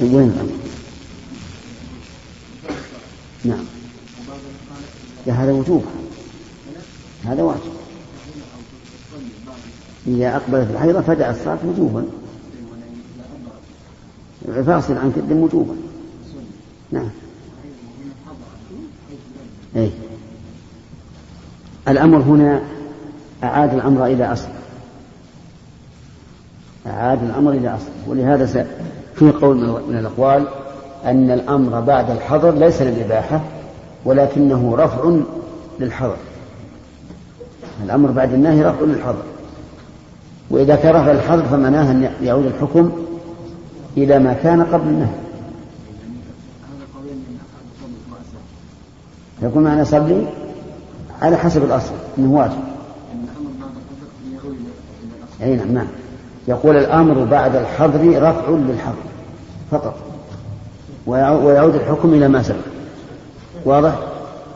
وين؟ نعم. هذا وجوب هذا واجب. إذا أقبلت الحيضة فدع الصلاة وجوبا. فاصل عن كد وجوبا. نعم. أي الأمر هنا أعاد الأمر إلى أصل. أعاد الأمر إلى أصل. ولهذا في قول من الأقوال أن الأمر بعد الحظر ليس للإباحة ولكنه رفع للحظر. الأمر بعد النهي رفع للحظر. وإذا كان رفع الحظر فمعناه أن يعود الحكم إلى ما كان قبل النهي. يكون معنى صلي على حسب الأصل أنه واجب. أي نعم نعم. يقول الأمر بعد الحظر رفع للحظر. فقط. ويعود الحكم إلى ما سبق. واضح؟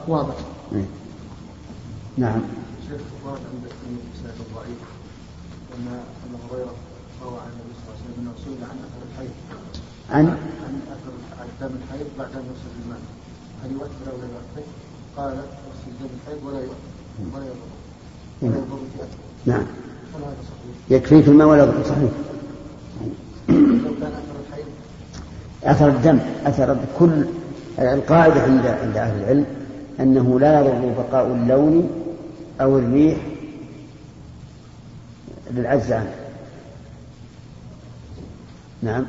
واضح. إيه. نعم. شيخ ورد عند الإسناد الضعيف أن أبا هريرة روى عن النبي صلى الله عليه وسلم أنه سئل عن أثر الحيض. عن؟ عن أثر عن دم الحيض بعد أن يغسل الماء هل يؤثر أو لا يؤثر؟ قال يغسل دم الحيض ولا يؤثر. ولا يضر. ولا يضر نعم؟ يكفيك الماء ولا يضر؟ صحيح لو كان أثر الحيض أثر الدم أثر كل القاعدة عند عند أهل العلم أنه لا يضر بقاء اللون أو الريح للعجز عنه نعم.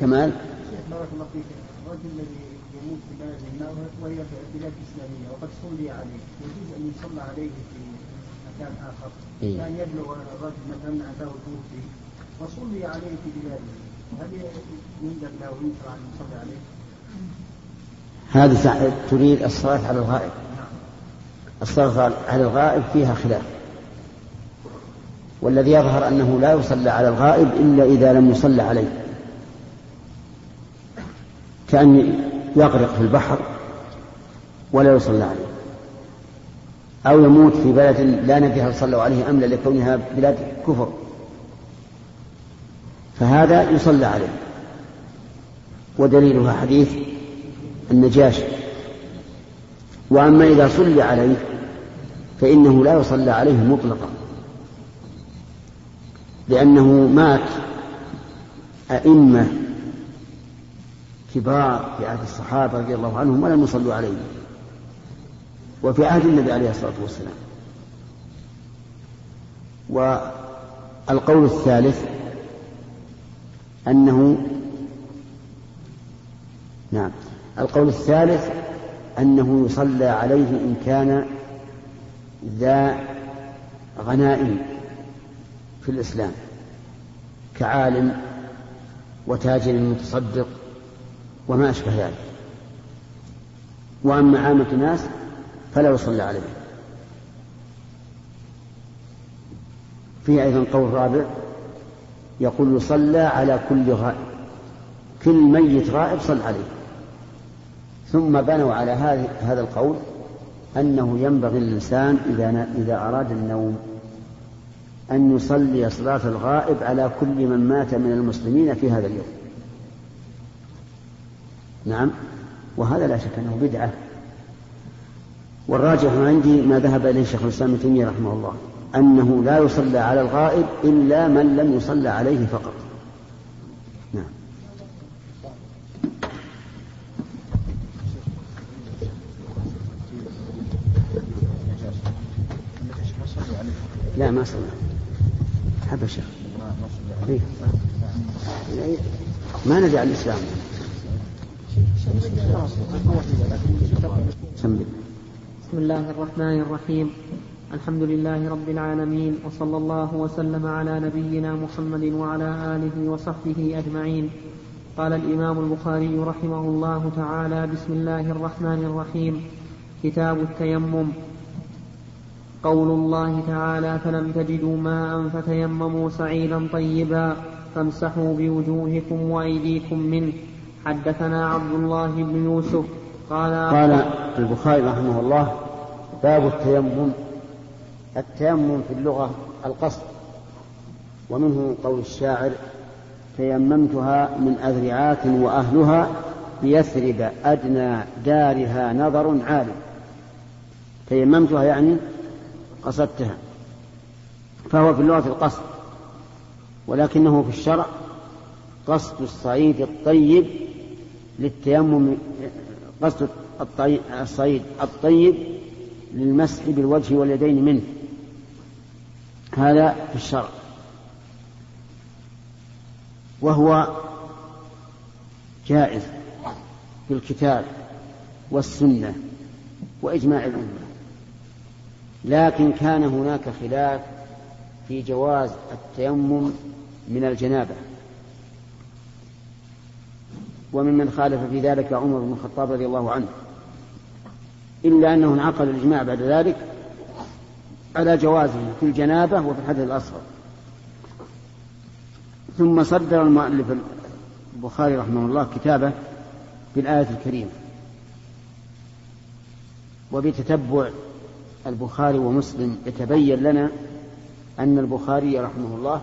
كمال. شيخ بارك الله فيك. الرجل الذي يموت في بلد ما وهي بلاد إسلامية وقد صلي عليه. يجوز أن يصلى عليه في مكان آخر. إيه. كان يبلغ الرجل مثلا اتاه توفي وصلي عليه في بلاده. سع- تريد الصلاة على الغائب. الصلاة على الغائب فيها خلاف. والذي يظهر أنه لا يصلى على الغائب إلا إذا لم يصلى عليه. كأن يغرق في البحر ولا يصلى عليه. أو يموت في بلد لا ندري هل صلوا عليه أم لا لكونها بلاد كفر. فهذا يصلى عليه. ودليلها حديث النجاشي. وأما إذا صلي عليه فإنه لا يصلى عليه مطلقا. لأنه مات أئمة كبار في عهد الصحابة رضي الله عنهم ولم يصلوا عليه. وفي عهد النبي عليه الصلاة والسلام. والقول الثالث أنه نعم. القول الثالث أنه يصلى عليه إن كان ذا غنائم في الإسلام كعالم وتاجر متصدق وما أشبه ذلك. وأما عامة الناس فلا يصلى عليه. فيه أيضا قول رابع يقول يصلى على كل غائب. كل ميت غائب صل عليه. ثم بنوا على هذا هذا القول أنه ينبغي للإنسان إذا إذا أراد النوم أن يصلي صلاة الغائب على كل من مات من المسلمين في هذا اليوم. نعم. وهذا لا شك أنه بدعة. والراجح عندي ما ذهب إليه شيخ الإسلام ابن تيمية رحمه الله. أنه لا يصلى على الغائب إلا من لم يصلى عليه فقط. نعم. لا ما صلى شيخ إيه. إيه. ما على الإسلام. بسم الله الرحمن الرحيم الحمد لله رب العالمين وصلى الله وسلم على نبينا محمد وعلى آله وصحبه أجمعين. قال الإمام البخاري رحمه الله تعالى بسم الله الرحمن الرحيم. كتاب التيمم. قول الله تعالى فلم تجدوا ماء فتيمموا سعيدا طيبا فامسحوا بوجوهكم وأيديكم منه. حدثنا عبد الله بن يوسف. قال قال البخاري رحمه الله باب التيمم. التيمم في اللغة القصد. ومنه قول الشاعر تيممتها من أذرعات وأهلها بيثرب أدنى دارها نظر عال تيممتها يعني قصدتها. فهو في اللغة القصد ولكنه في الشرع قصد الصعيد الطيب للتيمم قصد الصعيد الطيب للمسح بالوجه واليدين منه. هذا في الشرع. وهو جائز في الكتاب والسنة وإجماع الأمة. لكن كان هناك خلاف في جواز التيمم من الجنابة. وممن خالف في ذلك عمر بن الخطاب رضي الله عنه. إلا أنه انعقد الإجماع بعد ذلك على جوازه في الجنابة وفي الحدث الأصغر. ثم صدر المؤلف البخاري رحمه الله كتابه بالآية الكريمة. وبتتبع البخاري ومسلم يتبين لنا أن البخاري رحمه الله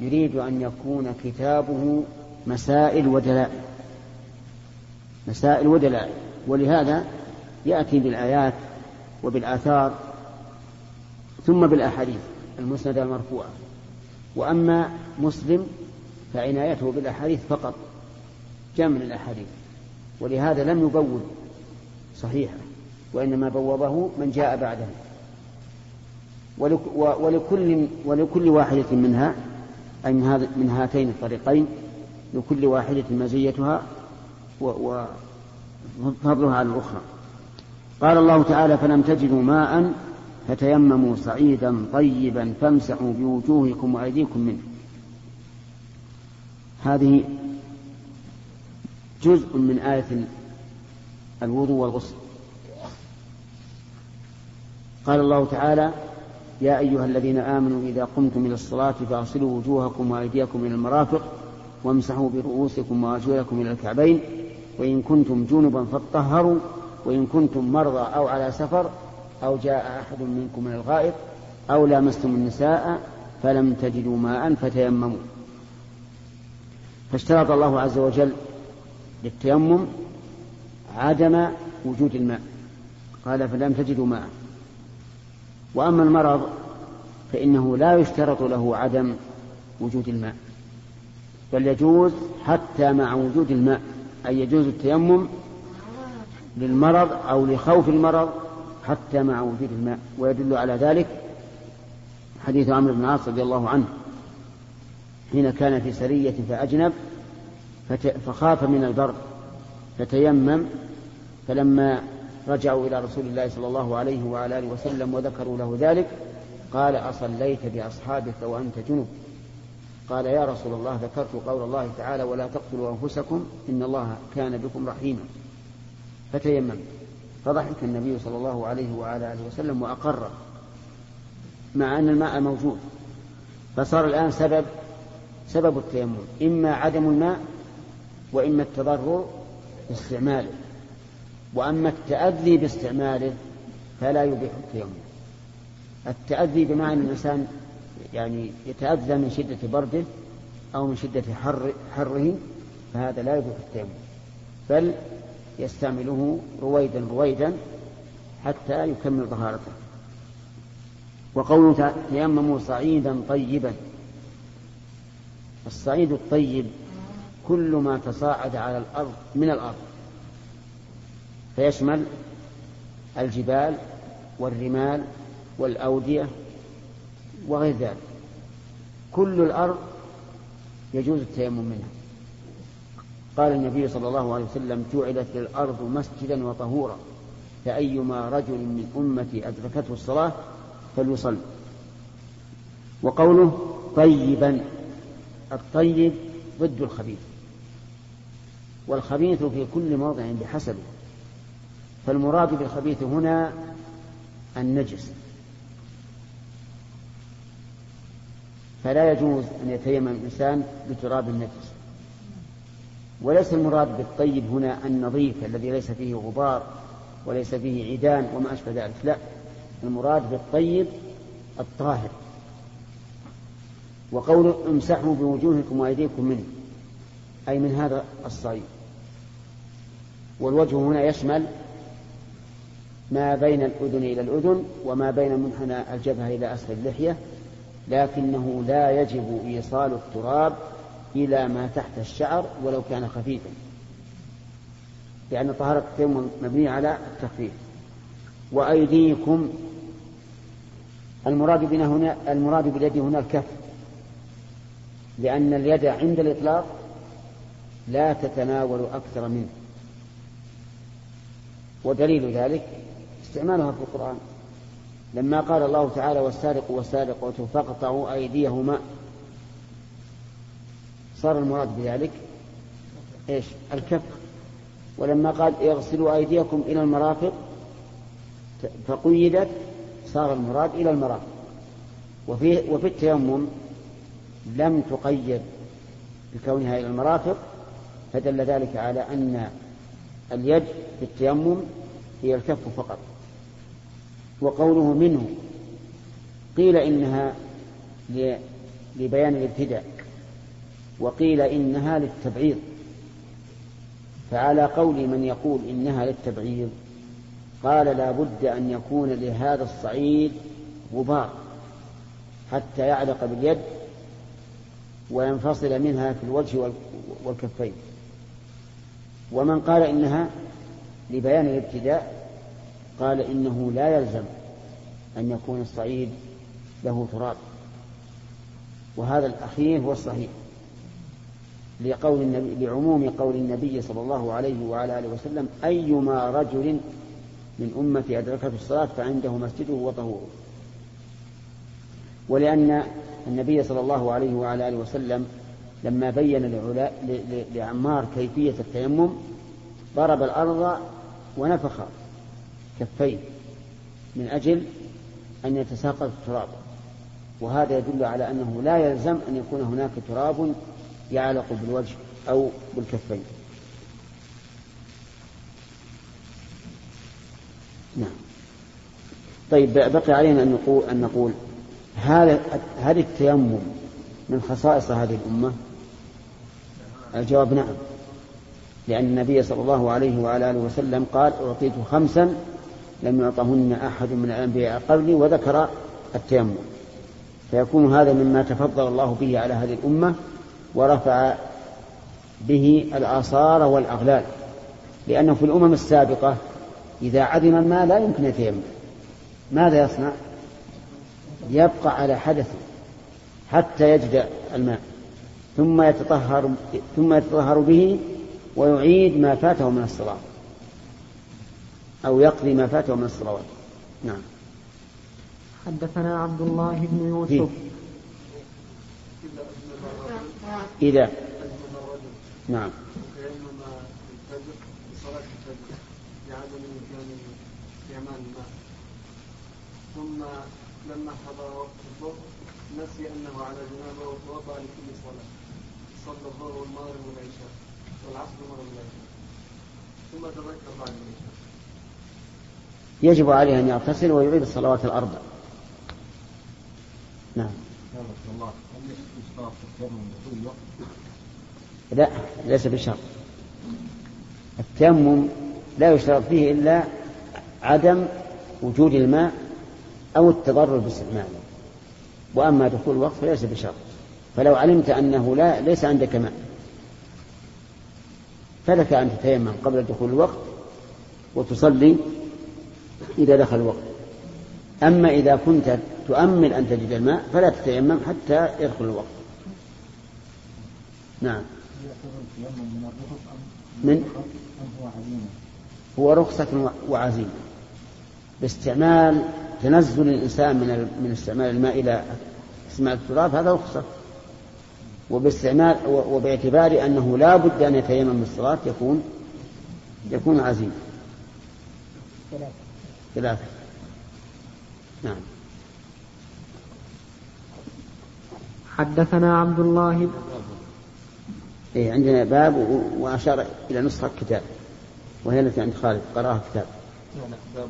يريد أن يكون كتابه مسائل ودلائل. مسائل ودلائل. ولهذا يأتي بالآيات وبالآثار ثم بالأحاديث المسندة المرفوعة. وأما مسلم فعنايته بالأحاديث فقط جمع الأحاديث ولهذا لم يبوب صحيحا وإنما بوبه من جاء بعده. ولكل ولكل واحدة منها أي من هاتين الطريقين لكل واحدة مزيتها وفضلها على الأخرى. قال الله تعالى فلم تجدوا ماء فتيمموا صعيدا طيبا فامسحوا بوجوهكم وأيديكم منه. هذه جزء من آية الوضوء والغسل. قال الله تعالى يا أيها الذين آمنوا إذا قمتم إلى الصلاة فاغسلوا وجوهكم وأيديكم إلى المرافق وامسحوا برؤوسكم وأرجلكم إلى الكعبين وإن كنتم جنبا فاطهروا وإن كنتم مرضى أو على سفر أو جاء أحد منكم من الغائط أو لامستم النساء فلم تجدوا ماء فتيمموا. فاشترط الله عز وجل للتيمم عدم وجود الماء. قال فلم تجدوا ماء. وأما المرض فإنه لا يشترط له عدم وجود الماء. بل يجوز حتى مع وجود الماء. أي يجوز التيمم للمرض أو لخوف المرض حتى مع وجود الماء. ويدل على ذلك حديث عمرو بن العاص رضي الله عنه. حين كان في سرية فأجنب فخاف من البرد فتيمم فلما رجعوا إلى رسول الله صلى الله عليه وعلى آله وسلم وذكروا له ذلك قال أصليت بأصحابك وأنت جنب. قال يا رسول الله ذكرت قول الله تعالى ولا تقتلوا أنفسكم إن الله كان بكم رحيما. فتيمم. فضحك النبي صلى الله عليه وعلى آله وسلم وأقر مع أن الماء موجود فصار الآن سبب سبب التيمم إما عدم الماء وإما التضرر باستعماله وأما التأذي باستعماله فلا يبيح التيمم. التأذي بمعنى أن الإنسان يعني يتأذى من شدة برده أو من شدة حر حره فهذا لا يبيح التيمم. بل يستعمله رويدا رويدا حتى يكمل طهارته. وقوله تيمموا صعيدا طيبا. الصعيد الطيب كل ما تصاعد على الأرض من الأرض. فيشمل الجبال والرمال والأودية وغير ذلك. كل الأرض يجوز التيمم منها. قال النبي صلى الله عليه وسلم جعلت الأرض مسجدا وطهورا فأيما رجل من أمتي أدركته الصلاة فليصل وقوله طيبا الطيب ضد الخبيث والخبيث في كل موضع بحسبه. فالمراد بالخبيث هنا النجس. فلا يجوز أن يتيمم الإنسان بتراب النجس. وليس المراد بالطيب هنا النظيف الذي ليس فيه غبار وليس فيه عيدان وما أشبه ذلك لا. المراد بالطيب الطاهر. وقول امسحوا بوجوهكم وأيديكم منه أي من هذا الصعيد والوجه هنا يشمل ما بين الأذن إلى الأذن وما بين منحنى الجبهة إلى أسفل اللحية لكنه لا يجب إيصال التراب إلى ما تحت الشعر ولو كان خفيفا. لأن طهارة التيمم مبنية على التخفيف. وأيديكم المراد بنا هنا المراد باليد هنا الكف. لأن اليد عند الإطلاق لا تتناول أكثر منه. ودليل ذلك استعمالها في القرآن. لما قال الله تعالى والسارق والسارقة فاقطعوا أيديهما صار المراد بذلك إيش؟ الكف. ولما قال اغسلوا أيديكم إلى المرافق فقيدت صار المراد إلى المرافق. وفي, وفي التيمم لم تقيد بكونها إلى المرافق فدل ذلك على أن اليد في التيمم هي الكف فقط. وقوله منه قيل إنها لبيان الابتداء. وقيل إنها للتبعيض. فعلى قول من يقول إنها للتبعيض قال لا بد أن يكون لهذا الصعيد غبار حتى يعلق باليد وينفصل منها في الوجه والكفين. ومن قال إنها لبيان الابتداء قال إنه لا يلزم أن يكون الصعيد له تراب. وهذا الأخير هو الصحيح. لقول النبي لعموم قول النبي صلى الله عليه وعلى آله وسلم أيما رجل من أمتي أدركته الصلاة فعنده مسجده وطهوره. ولأن النبي صلى الله عليه وعلى آله وسلم لما بين لعمار كيفية التيمم ضرب الأرض ونفخ كفيه من أجل أن يتساقط التراب. وهذا يدل على أنه لا يلزم أن يكون هناك تراب يعلق بالوجه أو بالكفين. نعم. طيب بقي علينا أن نقول, أن نقول هذا هل التيمم من خصائص هذه الأمة؟ الجواب نعم. لأن النبي صلى الله عليه وعلى آله وسلم قال أعطيت خمسا لم يعطهن أحد من الأنبياء قبلي وذكر التيمم. فيكون هذا مما تفضل الله به على هذه الأمة ورفع به الآثار والأغلال لأنه في الأمم السابقة إذا عدم الماء لا يمكن يتيمم. ماذا يصنع؟ يبقى على حدث حتى يجد الماء ثم يتطهر ثم يتطهر به ويعيد ما فاته من الصلاة أو يقضي ما فاته من الصلوات. نعم. حدثنا عبد الله بن يوسف. إذا نعم. ثم لما حضر وقت الظهر نسي أنه على جنابه وتوضا لكل صلاة. صلى الظهر والمغرب والعشاء والعصر والمغرب والعشاء. ثم تذكر بعد العشاء. يجب عليه أن يغتسل ويعيد الصلوات الأربع. نعم. لا ليس بشرط. التيمم لا يشترط فيه إلا عدم وجود الماء أو التضرر باستعماله. وأما دخول الوقت فليس بشرط. فلو علمت أنه لا ليس عندك ماء. فلك أن تتيمم قبل دخول الوقت وتصلي إذا دخل الوقت. أما إذا كنت تؤمل أن تجد الماء فلا تتيمم حتى يدخل الوقت. نعم. من؟ هو رخصة وعزيمة. باستعمال تنزل الإنسان من من استعمال الماء إلى استعمال التراب هذا رخصة. وباستعمال وباعتبار أنه لا بد أن يتيمم بالصلاة يكون يكون عزيمة ثلاثة. نعم. حدثنا عبد الله إيه عندنا باب وأشار إلى نسخة كتاب. وهي التي عند خالد قراها كتاب. باب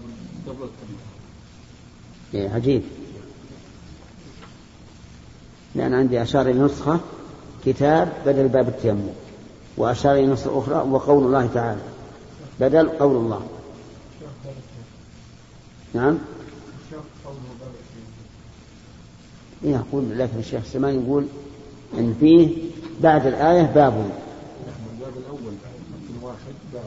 إيه عجيب. لأن عندي أشار إلى نسخة كتاب بدل باب التيمم وأشار إلى نص أخرى وقول الله تعالى. بدل قول الله. نعم؟ يقول لكن الشيخ سليمان يقول إن فيه بعد الآية باب. الباب الأول واحد باب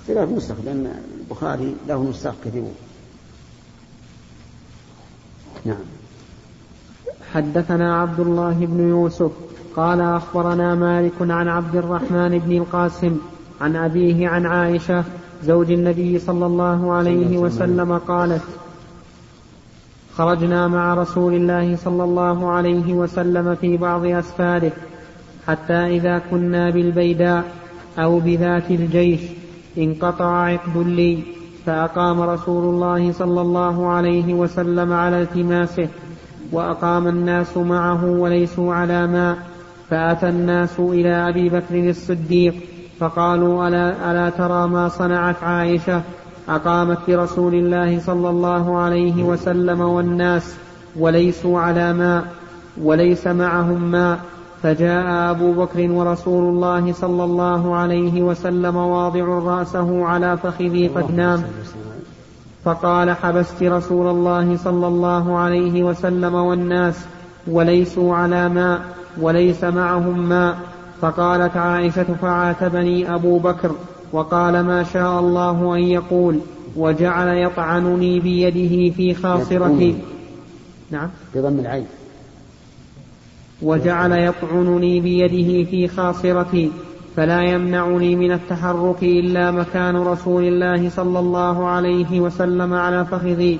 اختلاف نسخ لأن البخاري له نسخ كثيرون نعم. حدثنا عبد الله بن يوسف قال أخبرنا مالك عن عبد الرحمن بن القاسم عن أبيه عن عائشة زوج النبي صلى الله عليه وسلم قالت خرجنا مع رسول الله صلى الله عليه وسلم في بعض أسفاره حتى إذا كنا بالبيداء أو بذات الجيش انقطع عقد لي فأقام رسول الله صلى الله عليه وسلم على التماسه وأقام الناس معه وليسوا على ماء فأتى الناس إلى أبي بكر الصديق فقالوا ألا, ألا ترى ما صنعت عائشة؟ أقامت برسول الله صلى الله عليه وسلم والناس وليسوا على ماء وليس معهم ماء. فجاء أبو بكر ورسول الله صلى الله عليه وسلم واضع رأسه على فخذي قد نام فقال حبست رسول الله صلى الله عليه وسلم والناس وليسوا على ماء وليس معهم ماء. فقالت عائشة فعاتبني أبو بكر. وقال ما شاء الله أن يقول وجعل يطعنني بيده في خاصرتي نعم. بضم العين. وجعل يطعنني بيده في خاصرتي. فلا يمنعني من التحرك إلا مكان رسول الله صلى الله عليه وسلم على فخذي.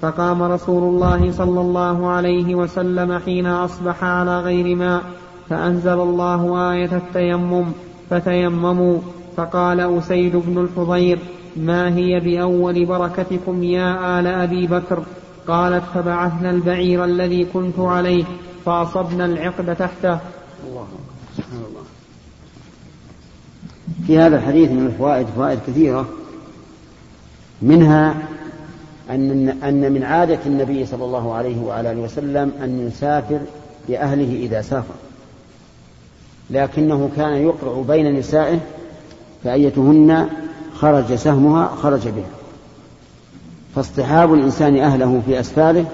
فقام رسول الله صلى الله عليه وسلم حين أصبح على غير ماء. فأنزل الله آية التيمم. فتيمموا. فقال أسيد بن الحضير ما هي بأول بركتكم يا آل أبي بكر؟ قالت فبعثنا البعير الذي كنت عليه فأصبنا العقد تحته. الله سبحان الله. في هذا الحديث من الفوائد فوائد كثيرة. منها أن أن من عادة النبي صلى الله عليه وعلى آله وسلم أن يسافر لأهله إذا سافر. لكنه كان يقرع بين نسائه فأيتهن خرج سهمها خرج بها. فاصطحاب الإنسان أهله في أسفاره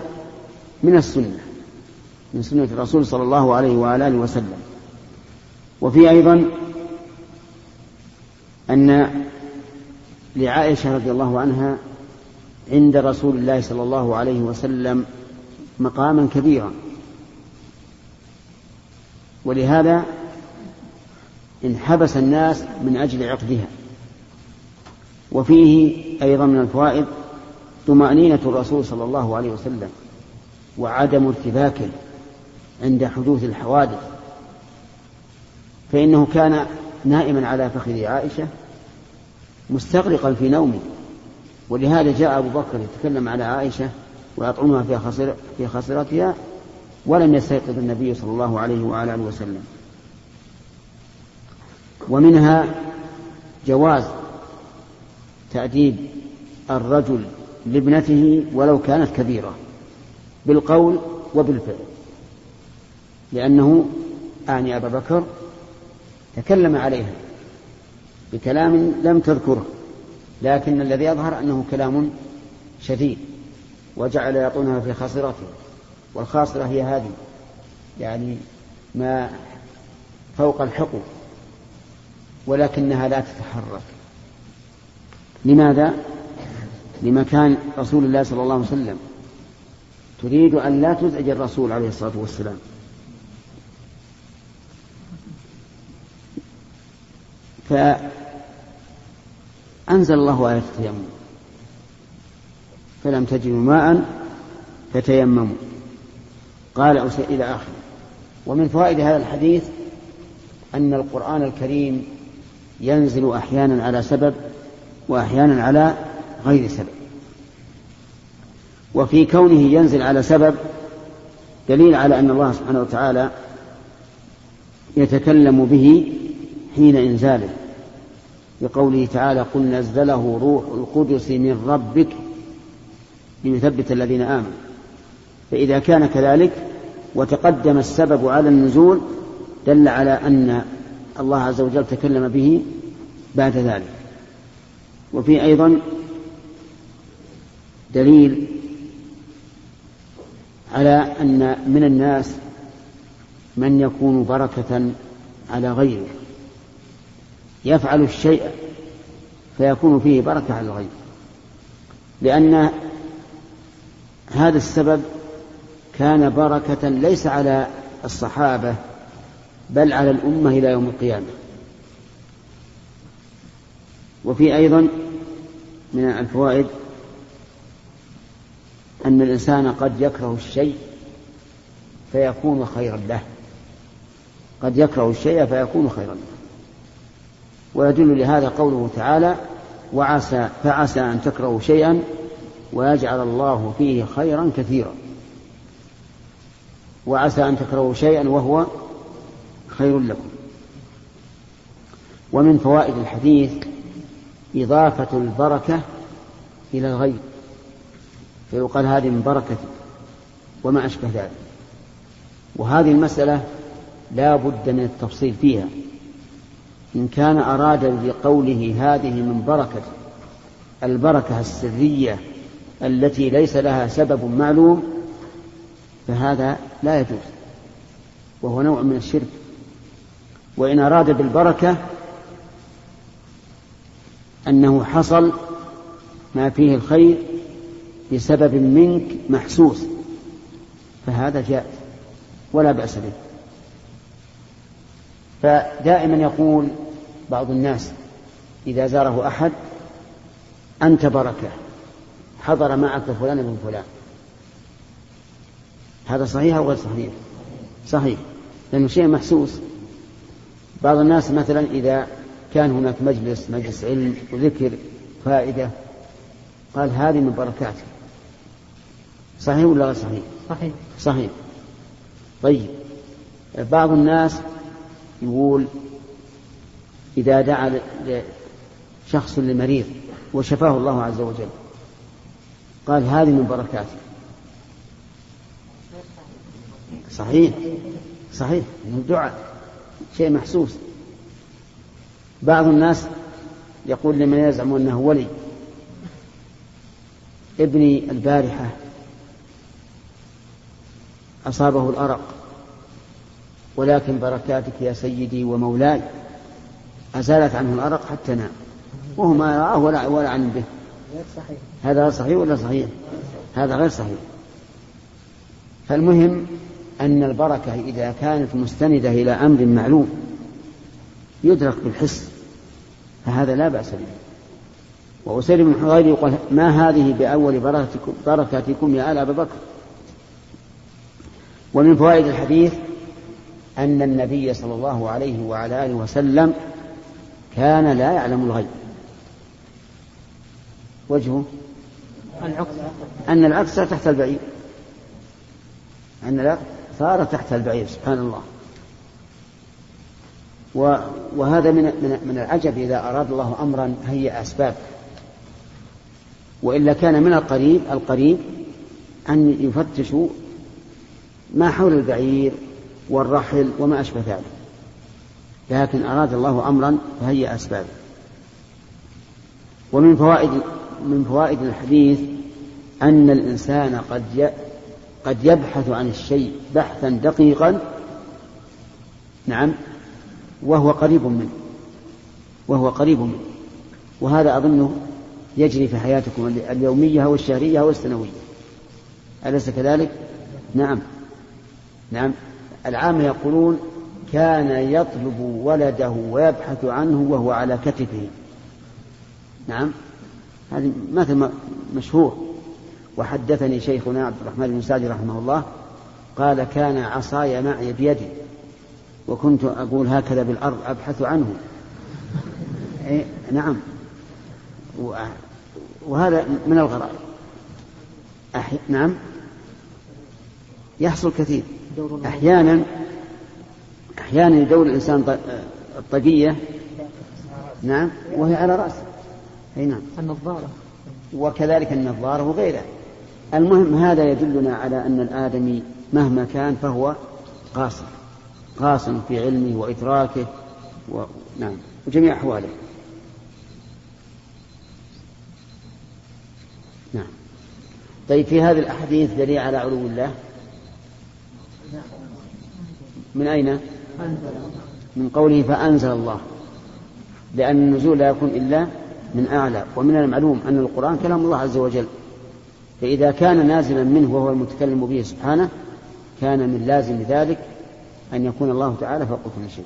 من السنة من سنة الرسول صلى الله عليه وآله وسلم. وفي أيضا أن لعائشة رضي الله عنها عند رسول الله صلى الله عليه وسلم مقاما كبيرا. ولهذا انحبس الناس من أجل عقدها. وفيه أيضا من الفوائد طمأنينة الرسول صلى الله عليه وسلم وعدم ارتباكه عند حدوث الحوادث. فإنه كان نائما على فخذ عائشة مستغرقا في نومه. ولهذا جاء أبو بكر يتكلم على عائشة ويطعنها في في خاصرتها ولم يستيقظ النبي صلى الله عليه وعلى آله وسلم. ومنها جواز تأديب الرجل لابنته ولو كانت كبيرة بالقول وبالفعل لأنه أعني أبا بكر تكلم عليها بكلام لم تذكره لكن الذي يظهر أنه كلام شديد وجعل يطونها في خاصرته والخاصرة هي هذه يعني ما فوق الحقوق. ولكنها لا تتحرك. لماذا؟ لمكان رسول الله صلى الله عليه وسلم. تريد أن لا تزعج الرسول عليه الصلاة والسلام. فأنزل الله آية التيمم. فلم تجدوا ماء فتيمموا. قال إلى آخره. ومن فوائد هذا الحديث أن القرآن الكريم ينزل أحيانا على سبب وأحيانا على غير سبب. وفي كونه ينزل على سبب دليل على أن الله سبحانه وتعالى يتكلم به حين إنزاله بقوله تعالى قل نزله روح القدس من ربك ليثبت الذين آمنوا. فإذا كان كذلك وتقدم السبب على النزول دل على أن الله عز وجل تكلم به بعد ذلك. وفي أيضا دليل على أن من الناس من يكون بركة على غيره. يفعل الشيء فيكون فيه بركة على الغير. لأن هذا السبب كان بركة ليس على الصحابة بل على الأمة إلى يوم القيامة. وفي أيضا من الفوائد أن الإنسان قد يكره الشيء فيكون خيرا له. قد يكره الشيء فيكون خيرا له. ويدل لهذا قوله تعالى وعسى فعسى أن تكرهوا شيئا ويجعل الله فيه خيرا كثيرا. وعسى أن تكرهوا شيئا وهو خير لكم. ومن فوائد الحديث إضافة البركة إلى الغير فيقال هذه من بركتي وما أشبه ذلك. وهذه المسألة لا بد من التفصيل فيها. إن كان أراد بقوله هذه من بركة البركة السرية التي ليس لها سبب معلوم فهذا لا يجوز. وهو نوع من الشرك. وإن أراد بالبركة أنه حصل ما فيه الخير بسبب منك محسوس فهذا جائز ولا بأس به. فدائما يقول بعض الناس إذا زاره أحد أنت بركة حضر معك فلان بن فلان. هذا صحيح أو غير صحيح؟ صحيح لأنه شيء محسوس. بعض الناس مثلا إذا كان هناك مجلس مجلس علم وذكر فائدة قال هذه من بركاته. صحيح ولا غير صحيح؟ صحيح. صحيح. طيب. بعض الناس يقول إذا دعا شخص لمريض وشفاه الله عز وجل قال هذه من بركاته. صحيح. صحيح. الدعاء شيء محسوس. بعض الناس يقول لمن يزعم أنه ولي. ابني البارحة أصابه الأرق. ولكن بركاتك يا سيدي ومولاي أزالت عنه الأرق حتى نام. وهو ما رآه ولا ولا علم به. صحيح. هذا صحيح ولا صحيح؟ هذا غير صحيح. فالمهم أن البركة إذا كانت مستندة إلى أمر معلوم يدرك بالحس فهذا لا بأس به. وأسير بن حضير يقول ما هذه بأول بركتكم, بركاتكم يا آل أبا بكر؟ ومن فوائد الحديث أن النبي صلى الله عليه وعلى آله وسلم كان لا يعلم الغيب. وجهه؟ العكس. أن العكس تحت البعير. أن العكس صار تحت البعير سبحان الله وهذا من من العجب إذا أراد الله أمرا هيئ أسباب. وإلا كان من القريب القريب أن يفتشوا ما حول البعير والرحل وما أشبه ذلك. لكن أراد الله أمرا فهيئ أسبابه ومن فوائد من فوائد الحديث أن الإنسان قد قد يبحث عن الشيء بحثا دقيقا نعم وهو قريب منه وهو قريب منه. وهذا أظنه يجري في حياتكم اليومية والشهرية والسنوية. أليس كذلك؟ نعم نعم. العامة يقولون كان يطلب ولده ويبحث عنه وهو على كتفه. نعم هذا مثل مشهور. وحدثني شيخنا عبد الرحمن بن سعد رحمه الله قال كان عصاي معي بيدي وكنت أقول هكذا بالأرض أبحث عنه. إيه نعم. وهذا من الغرائب. أحي... نعم. يحصل كثير. أحيانا أحيانا يدور الإنسان الطقية. نعم. وهي على رأسه. أي نعم. النظارة. وكذلك النظارة وغيره المهم هذا يدلنا على أن الآدمي مهما كان فهو قاصر قاص في علمه وإدراكه و... نعم وجميع أحواله. نعم. طيب في هذه الأحاديث دليل على علو الله؟ من أين؟ من قوله فأنزل الله لأن النزول لا يكون إلا من أعلى ومن المعلوم أن القرآن كلام الله عز وجل. فإذا كان نازلا منه وهو المتكلم به سبحانه كان من لازم ذلك أن يكون الله تعالى فوق كل شيء.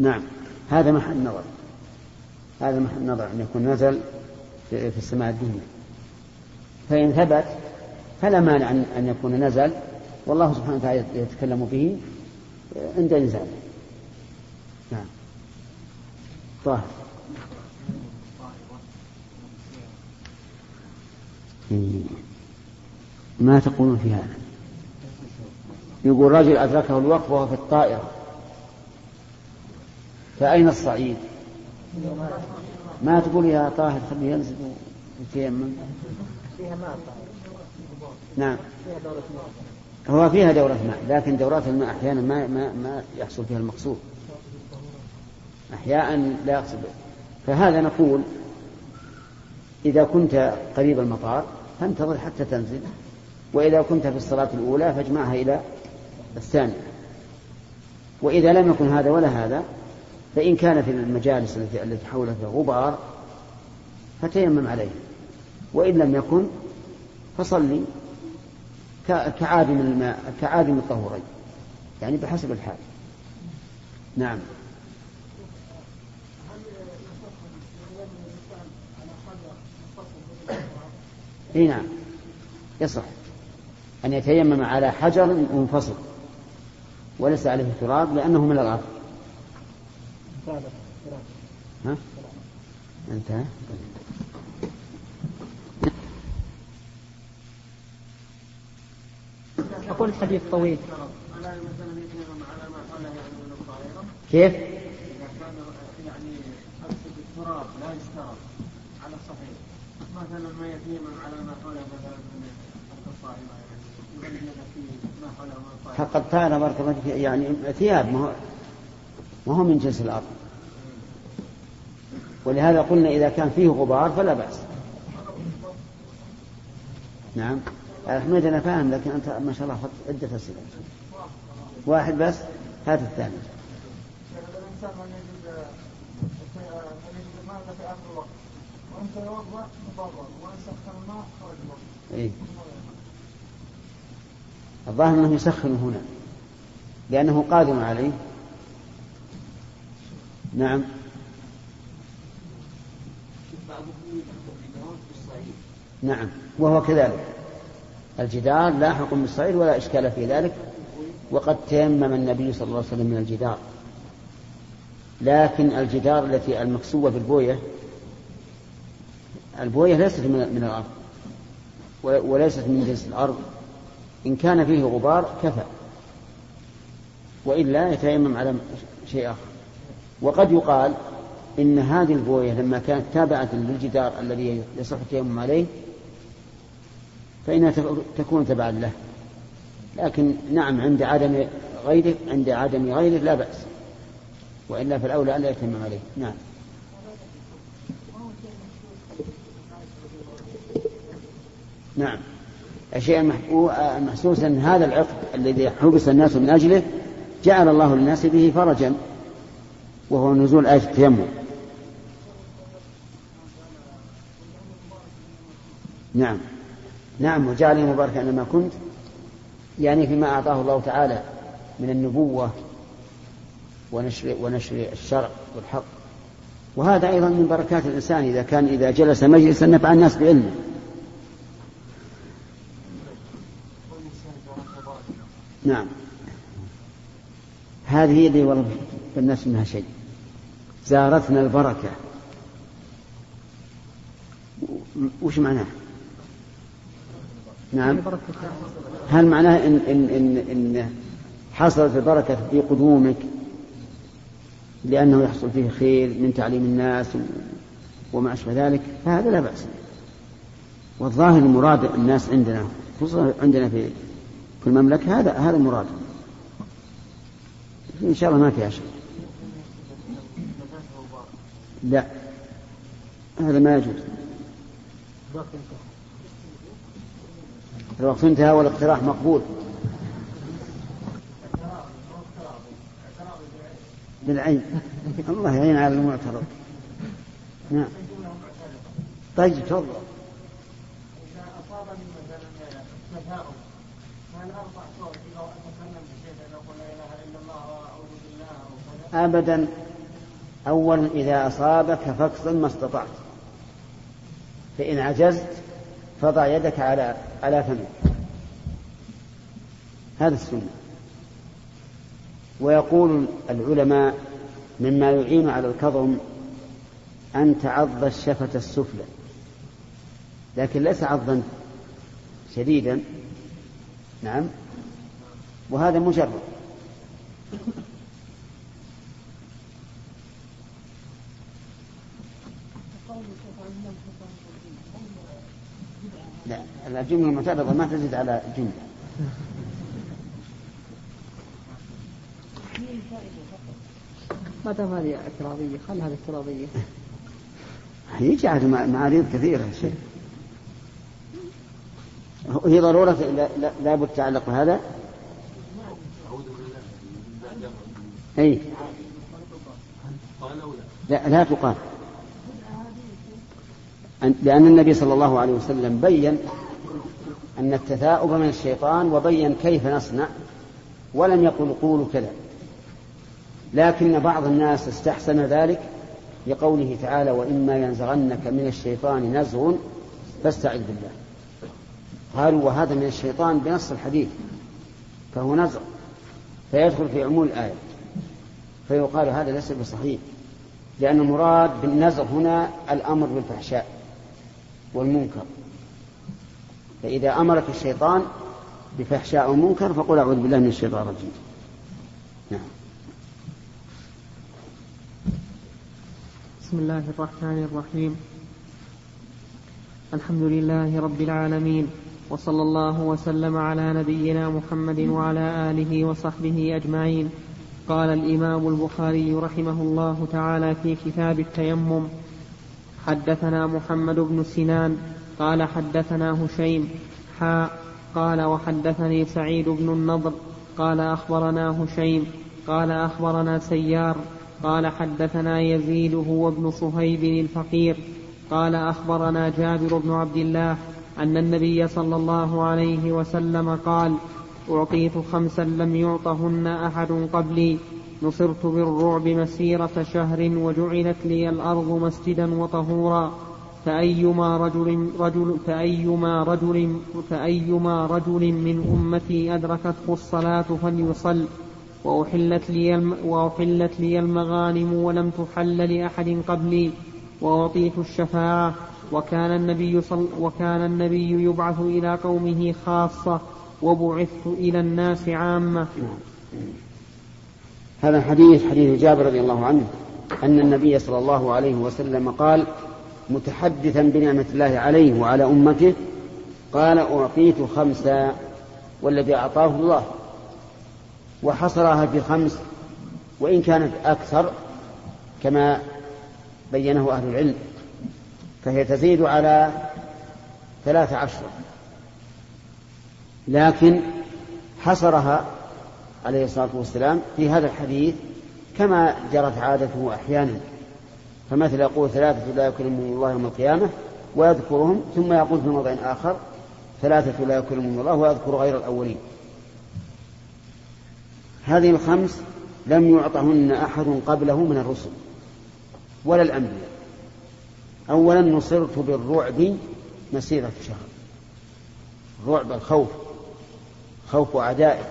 نعم هذا محل نظر. هذا محل نظر أن يكون نزل في السماء الدنيا. فإن ثبت فلا مانع أن يكون نزل والله سبحانه وتعالى يتكلم به عند إنزاله نعم. طاهر. ما تقولون في هذا؟ يقول رجل أدركه الوقت وهو في الطائرة. فأين الصعيد؟ ما تقول يا طاهر خليه ينزل ويتيمم؟ نعم. هو فيها دورة ماء لكن دورات الماء أحيانا ما ما ما يحصل فيها المقصود. أحيانا لا يقصد. فهذا نقول إذا كنت قريب المطار فانتظر حتى تنزل وإذا كنت في الصلاة الأولى فاجمعها إلى الثانية. وإذا لم يكن هذا ولا هذا فإن كان في المجالس التي التي حولك غبار فتيمم عليه. وإن لم يكن فصلي. كعادم الماء كعادم الطهورين. يعني بحسب الحال. نعم. إي نعم. يصح. أن يتيمم على حجر منفصل. وليس عليه تراب لأنه من الأرض ها؟ انتهى. أقول الحديث طويل. كيف؟ كان التراب لا يستراب على الصحيح مثلا على ما حوله بارك الله فيك يعني ثياب ما هو ما هو من جنس الأرض ولهذا قلنا إذا كان فيه غبار فلا بأس. نعم. حميد أنا فاهم لكن أنت ما شاء الله أخذت عدة أسئلة. واحد بس هات الثاني. إيه؟ الظاهر أنه يسخن هنا لأنه قادم عليه. نعم. نعم وهو كذلك. الجدار لاحق بالصعيد ولا إشكال في ذلك وقد تيمم النبي صلى الله عليه وسلم من الجدار. لكن الجدار التي المكسوة بالبوية البوية ليست من الأرض وليست من جنس الأرض. إن كان فيه غبار كفى وإلا يتيمم على شيء آخر. وقد يقال إن هذه البوية لما كانت تابعة للجدار الذي يصح التيمم عليه فإنها تكون تبعا له. لكن نعم عند عدم غيره عند عدم غيره لا بأس. وإلا فالأولى ألا يتمم عليه. نعم. نعم. الشيء المحسوس أن هذا العقد الذي حبس الناس من أجله جعل الله للناس به فرجا وهو نزول آية التيمم. نعم. نعم وجعلني مباركا أينما كنت يعني فيما أعطاه الله تعالى من النبوة ونشر, ونشر الشرع والحق. وهذا أيضا من بركات الإنسان إذا كان إذا جلس مجلسا نفع الناس بعلمه. نعم. هذه اللي والله الناس منها شيء. زارتنا البركة. وش معناه؟ نعم. هل معناه إن, إن, إن, إن حصلت البركة في قدومك لأنه يحصل فيه خير من تعليم الناس وما أشبه ذلك؟ فهذا لا بأس والظاهر المراد الناس عندنا خصوصا عندنا في في المملكة هذا هذا المراد إن شاء الله ما فيها شيء لا. هذا ما يجوز. الوقت انتهى والاقتراح مقبول. بالعين. الله يعين على المعترض. نعم. طيب تفضل. أبدا أولا إذا أصابك فاكظم ما استطعت. فإن عجزت فضع يدك على على فمك. هذا السنة. ويقول العلماء مما يعين على الكظم أن تعض الشفة السفلى. لكن ليس عضا شديدا. نعم. وهذا مجرد لا الجملة المعترضة ما تزيد على الجملة ما دام هذه اعتراضية؟ خل هذه اعتراضية. يجي عاد معاريض كثيرة. شيء هي ضرورة لا- لابد تعلق بهذا. أي. لا لا تقال. أن- لأن النبي صلى الله عليه وسلم بين أن التثاؤب من الشيطان وبين كيف نصنع ولم يقل قولوا كذا. لكن بعض الناس استحسن ذلك لقوله تعالى وإما ينزغنك من الشيطان نزغ فاستعذ بالله. قالوا وهذا من الشيطان بنص الحديث فهو نزغ فيدخل في عموم الآية. فيقال هذا ليس بصحيح لأن المراد بالنزغ هنا الأمر بالفحشاء والمنكر. فإذا أمرك الشيطان بفحشاء ومنكر فقل أعوذ بالله من الشيطان الرجيم. نعم. بسم الله الرحمن الرحيم. الحمد لله رب العالمين وصلى الله وسلم على نبينا محمد وعلى آله وصحبه أجمعين. قال الإمام البخاري رحمه الله تعالى في كتاب التيمم حدثنا محمد بن سنان قال حدثنا هشيم حاء قال وحدثني سعيد بن النضر قال أخبرنا هشيم قال أخبرنا سيار قال حدثنا يزيد هو ابن صهيب الفقير قال أخبرنا جابر بن عبد الله أن النبي صلى الله عليه وسلم قال أعطيت خمسا لم يعطهن أحد قبلي نصرت بالرعب مسيرة شهر وجعلت لي الأرض مسجدا وطهورا فأيما رجل رجل فأيما رجل فأيما رجل من أمتي أدركته الصلاة فليصل وأحلت لي وأحلت لي المغانم ولم تحل لأحد قبلي وأعطيت الشفاعة وكان النبي صل وكان النبي يبعث إلى قومه خاصة وبعثت إلى الناس عامة. هذا الحديث حديث جابر رضي الله عنه أن النبي صلى الله عليه وسلم قال متحدثا بنعمة الله عليه وعلى أمته قال أعطيت خمسا والذي أعطاه الله. وحصرها في خمس وإن كانت أكثر كما بينه أهل العلم فهي تزيد على ثلاث عشر. لكن حصرها عليه الصلاة والسلام في هذا الحديث كما جرت عادته أحيانا. فمثل يقول ثلاثة لا يكلمهم الله يوم القيامة ويذكرهم ثم يقول في موضع آخر ثلاثة لا يكلمهم الله ويذكر غير الأولين. هذه الخمس لم يعطهن أحد قبله من الرسل ولا الأنبياء. أولا نصرت بالرعب مسيرة شهر الرعب الخوف خوف أعدائه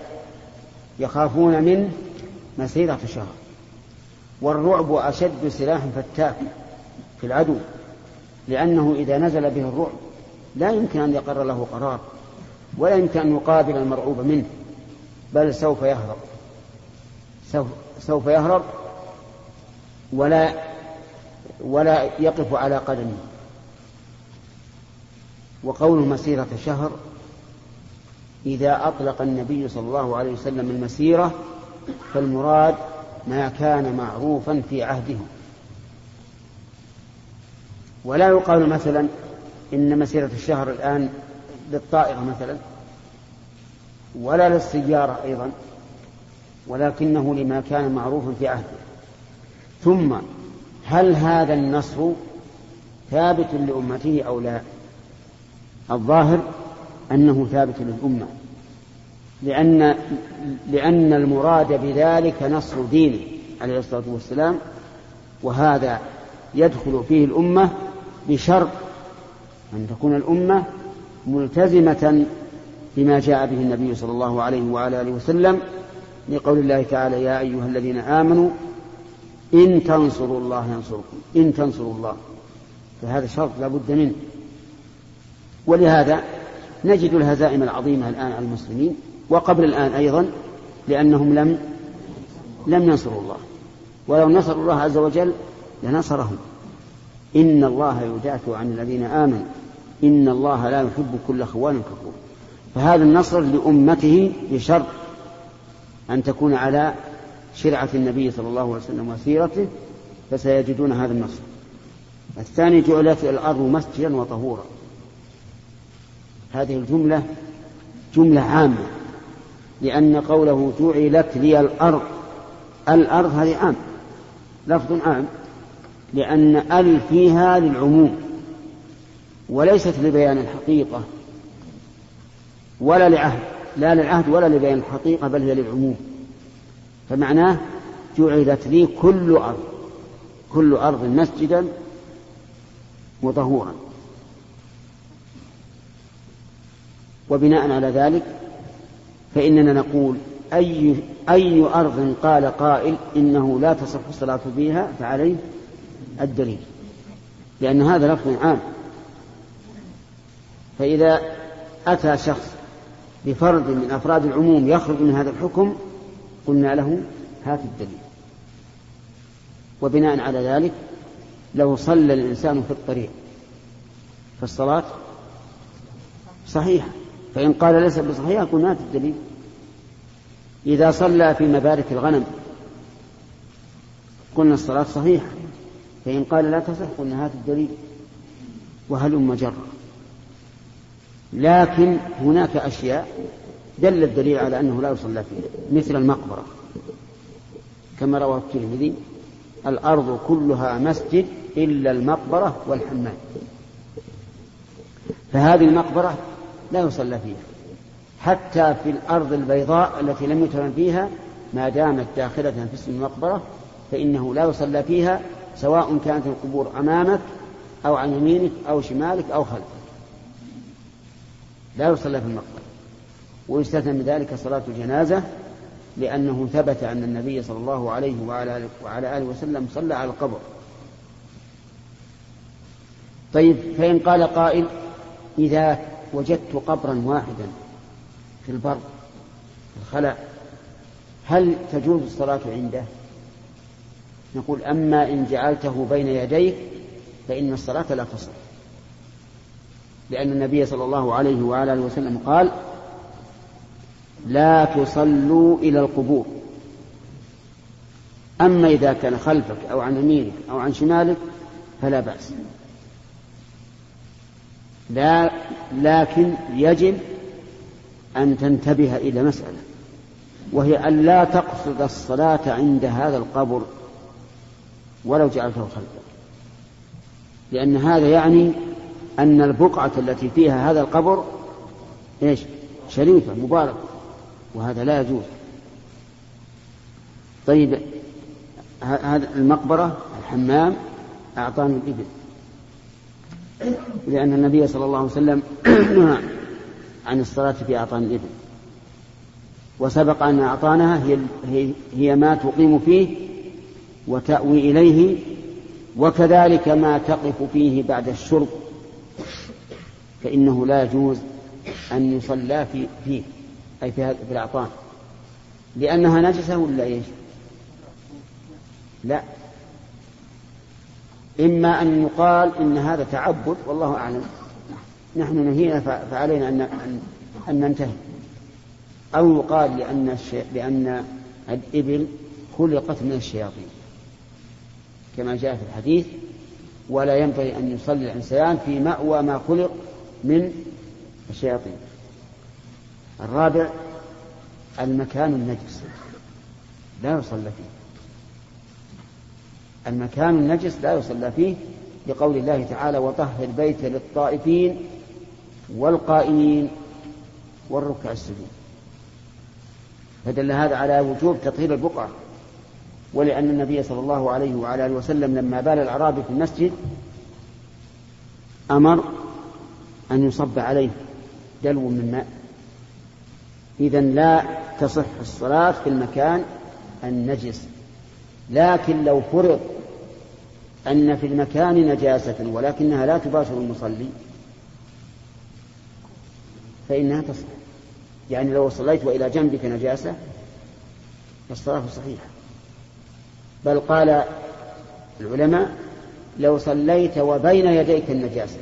يخافون منه مسيرة شهر والرعب أشد سلاح فتاك في العدو لأنه إذا نزل به الرعب لا يمكن أن يقر له قرار ولا يمكن أن يقابل المرعوب منه بل سوف يهرب. سوف, يهرب ولا ولا يقف على قدمه. وقوله مسيرة شهر إذا أطلق النبي صلى الله عليه وسلم المسيرة فالمراد ما كان معروفا في عهده ولا يقال مثلا إن مسيرة الشهر الآن للطائرة مثلا ولا للسيارة أيضا ولكنه لما كان معروفا في عهده. ثم هل هذا النصر ثابت لأمته أو لا؟ الظاهر أنه ثابت للأمة. لأن لأن المراد بذلك نصر دينه عليه الصلاة والسلام وهذا يدخل فيه الأمة بشرط أن تكون الأمة ملتزمة بما جاء به النبي صلى الله عليه وعلى آله وسلم لقول الله تعالى يا أيها الذين آمنوا إن تنصروا الله ينصركم إن تنصروا الله. فهذا شرط لا بد منه. ولهذا نجد الهزائم العظيمة الآن على المسلمين وقبل الآن أيضا لأنهم لم لم ينصروا الله. ولو نصروا الله عز وجل لنصرهم. إن الله يدافع عن الذين آمنوا. إن الله لا يحب كل خوان كفور. فهذا النصر لأمته بشرط أن تكون على شرعة النبي صلى الله عليه وسلم وسيرته فسيجدون هذا النصر. الثاني جعلت الأرض مسجدا وطهورا. هذه الجملة جملة عامة. لأن قوله جعلت لي الأرض الأرض هذه عام لفظ عام لأن ال فيها للعموم وليست لبيان الحقيقة ولا لعهد لا للعهد ولا لبيان الحقيقة بل هي للعموم. فمعناه جعلت لي كل أرض كل أرض مسجدا وطهورا. وبناء على ذلك فإننا نقول أي أي أرض قال قائل إنه لا تصح الصلاة فيها فعليه الدليل لأن هذا لفظ عام. فإذا أتى شخص بفرد من أفراد العموم يخرج من هذا الحكم قلنا له هات الدليل. وبناء على ذلك لو صلى الإنسان في الطريق فالصلاة صحيحة. فإن قال ليس بصحيحة قلنا هات الدليل؟ إذا صلى في مبارك الغنم قلنا الصلاة صحيحة. فإن قال لا تصح قلنا هات الدليل. وهلم جرا لكن هناك أشياء دل الدليل على أنه لا يصلى فيها مثل المقبرة. كما روى الترمذي الأرض كلها مسجد إلا المقبرة والحمام. فهذه المقبرة لا يصلى فيها. حتى في الأرض البيضاء التي لم يترم فيها ما دامت داخلة في اسم المقبرة فإنه لا يصلى فيها سواء كانت القبور أمامك أو عن يمينك أو شمالك أو خلفك. لا يصلى في المقبرة. ويستثنى من ذلك صلاة الجنازة لأنه ثبت أن النبي صلى الله عليه وعلى وعلى آله وسلم صلى على القبر. طيب فإن قال قائل إذا وجدت قبرا واحدا في البر في الخلاء. هل تجوز الصلاة عنده؟ نقول أما إن جعلته بين يديك فإن الصلاة لا تصح. لأن النبي صلى الله عليه وعلى آله وسلم قال لا تصلوا إلى القبور. أما إذا كان خلفك أو عن يمينك أو عن شمالك فلا بأس. لا لكن يجب أن تنتبه إلى مسألة وهي أن لا تقصد الصلاة عند هذا القبر ولو جعلته خلفك لأن هذا يعني أن البقعة التي فيها هذا القبر إيش؟ شريفة مباركة وهذا لا يجوز. طيب هذا المقبرة الحمام أعطاني الإبل. لأن النبي صلى الله عليه وسلم نهى عن الصلاة في أعطان الإبل. وسبق أن أعطانها هي, هي ما تقيم فيه وتأوي إليه وكذلك ما تقف فيه بعد الشرب فإنه لا يجوز أن يصلى في فيه أي في في الأعطان. لأنها نجسة ولا إيش؟ لا. إما أن يقال إن هذا تعبد والله أعلم. نحن نهينا فعلينا أن أن ننتهي. أو يقال لأن لأن الإبل خلقت من الشياطين. كما جاء في الحديث ولا ينبغي أن يصلي الإنسان في مأوى ما خلق من الشياطين. الرابع المكان النجس. لا يصلى فيه. المكان النجس لا يصلى فيه لقول الله تعالى وطهر بيت للطائفين والقائمين والركع السجود. فدل هذا على وجوب تطهير البقعة ولأن النبي صلى الله عليه وعلى آله وسلم لما بال الأعرابي في المسجد أمر أن يصب عليه دلو من ماء. إذا لا تصح الصلاة في المكان النجس. لكن لو فرض أن في المكان نجاسة ولكنها لا تباشر المصلي فإنها تصح. يعني لو صليت وإلى جنبك نجاسة فالصلاة صحيحة. بل قال العلماء لو صليت وبين يديك النجاسة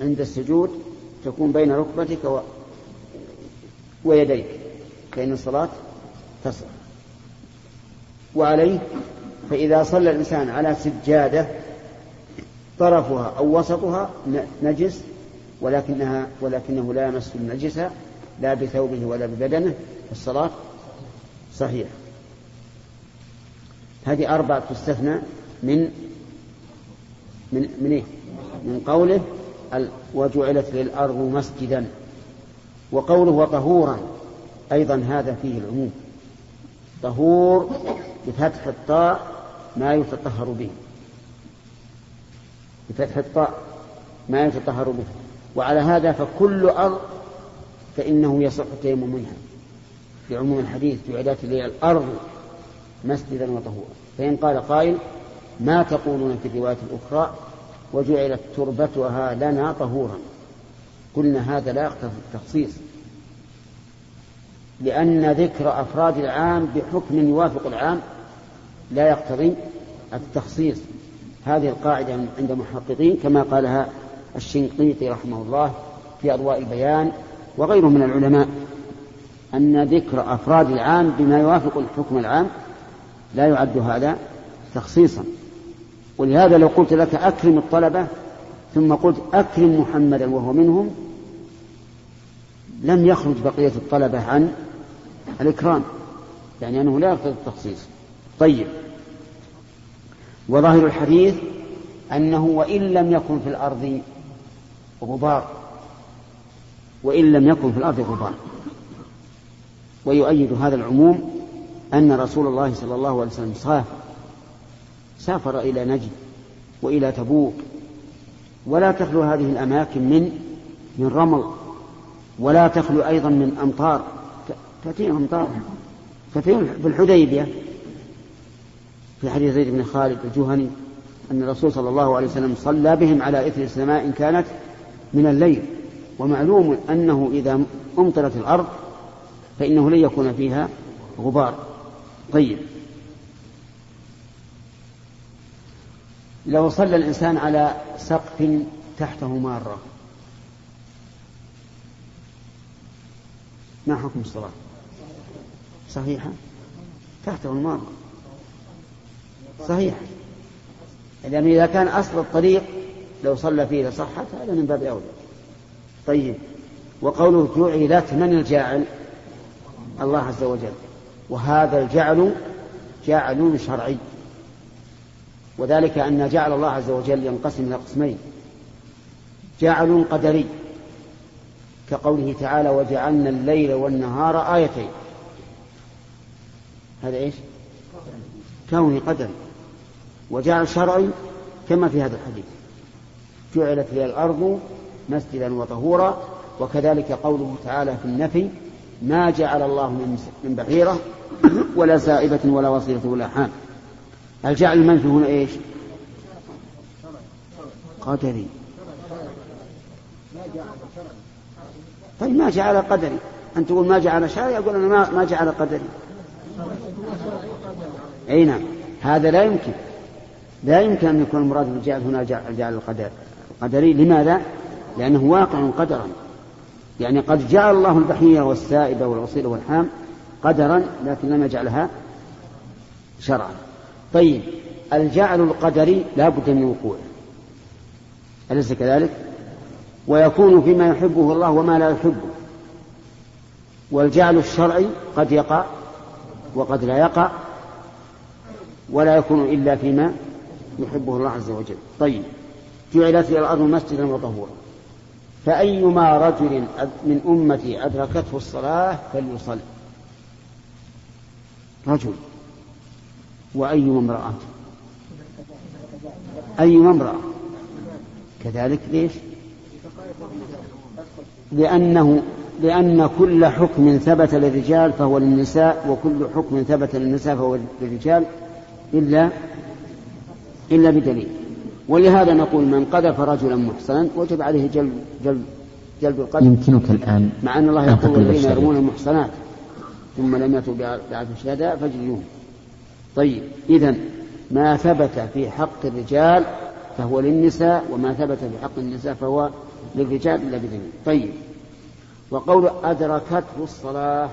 عند السجود تكون بين ركبتك و... ويديك فإن الصلاة تصح. وعليه فإذا صلى الإنسان على سجادة طرفها أو وسطها نجس ولكنها ولكنه لا يمس النجس لا بثوبه ولا ببدنه الصلاة صحيحة. هذه أربعة تستثنى من من من إيه؟ من قوله وجعلت للأرض مسجدا. وقوله وطهورا أيضا هذا فيه العموم. طهور بفتح الطاء ما يتطهر به. بفتح الطاء ما يتطهر به. وعلى هذا فكل أرض فإنه يصح التيمم منها. في عموم الحديث جعلت لي الأرض مسجدا وطهورا. فإن قال قائل ما تقولون في الرواية الأخرى؟ وجعلت تربتها لنا طهورا. قلنا هذا لا يقتضي التخصيص. لأن ذكر أفراد العام بحكم يوافق العام لا يقتضي التخصيص هذه القاعدة عند المحققين كما قالها الشنقيطي رحمه الله في أضواء البيان وغيره من العلماء أن ذكر أفراد العام بما يوافق الحكم العام لا يعد هذا تخصيصا. ولهذا لو قلت لك أكرم الطلبة ثم قلت أكرم محمدا وهو منهم لم يخرج بقية الطلبة عن الإكرام يعني أنه لا يقتضي التخصيص. طيب. وظاهر الحديث أنه وإن لم يكن في الأرض غبار. وإن لم يكن في الأرض غبار. ويؤيد هذا العموم أن رسول الله صلى الله عليه وسلم سافر سافر إلى نجد وإلى تبوك. ولا تخلو هذه الأماكن من من رمل. ولا تخلو أيضا من أمطار. تأتيهم أمطار تأتيهم في الحديبية. في حديث زيد بن خالد الجهني أن الرسول صلى الله عليه وسلم صلى بهم على إثر سماء كانت من الليل. ومعلوم أنه إذا أمطرت الأرض فإنه لن يكون فيها غبار. طيب. لو صلى الإنسان على سقف تحته مارة. ما حكم الصلاة؟ صحيحة؟ تحته المارة. صحيح. لأن إذا كان أصل الطريق لو صلى فيه لصحت هذا من باب أولى. طيب. وقوله جعلت من الجاعل الله عز وجل. وهذا الجعل جعل شرعي. وذلك أن جعل الله عز وجل ينقسم إلى قسمين. جعل قدري كقوله تعالى وجعلنا الليل والنهار آيتين. هذا إيش؟ كوني قدري. وجعل شرعي كما في هذا الحديث. جعلت لي الأرض مسجدا وطهورا وكذلك قوله تعالى في النفي ما جعل الله من بحيرة ولا سائبة ولا وصيلة ولا حام. الجعل المنفي هنا إيش؟ قدري. طيب ما جعل قدري. أن تقول ما جعل شرعي؟ أقول أنا ما, جعل قدري. أي نعم هذا لا يمكن. لا يمكن أن يكون المراد بالجعل هنا جعل القدر. القدري لماذا؟ لأنه واقع قدرا. يعني قد جعل الله البحيرة والسائبة والأصيل والحام قدرا لكن لم يجعلها شرعا. طيب الجعل القدري لا بد من وقوعه. أليس كذلك؟ ويكون فيما يحبه الله وما لا يحبه. والجعل الشرعي قد يقع وقد لا يقع ولا يكون إلا فيما يحبه الله عز وجل. طيب. جعلت الأرض مسجدا وطهورا. فأيما رجل من أمتي أدركته الصلاة فليصل رجل. وأي امرأة. أي امرأة. كذلك ليش؟ لأنه لأن كل حكم ثبت للرجال فهو للنساء وكل حكم ثبت للنساء فهو للرجال إلا إلا بدليل. ولهذا نقول من قذف رجلا محصنا وجب عليه جلب جلب جلب القذف. يمكنك الآن مع أن الله يقول الذين يرمون المحصنات ثم لم يأتوا بعد الشهداء فاجلدوهم. طيب إذا ما ثبت في حق الرجال فهو للنساء وما ثبت في حق النساء فهو للرجال إلا بدليل. طيب وقول أدركته الصلاة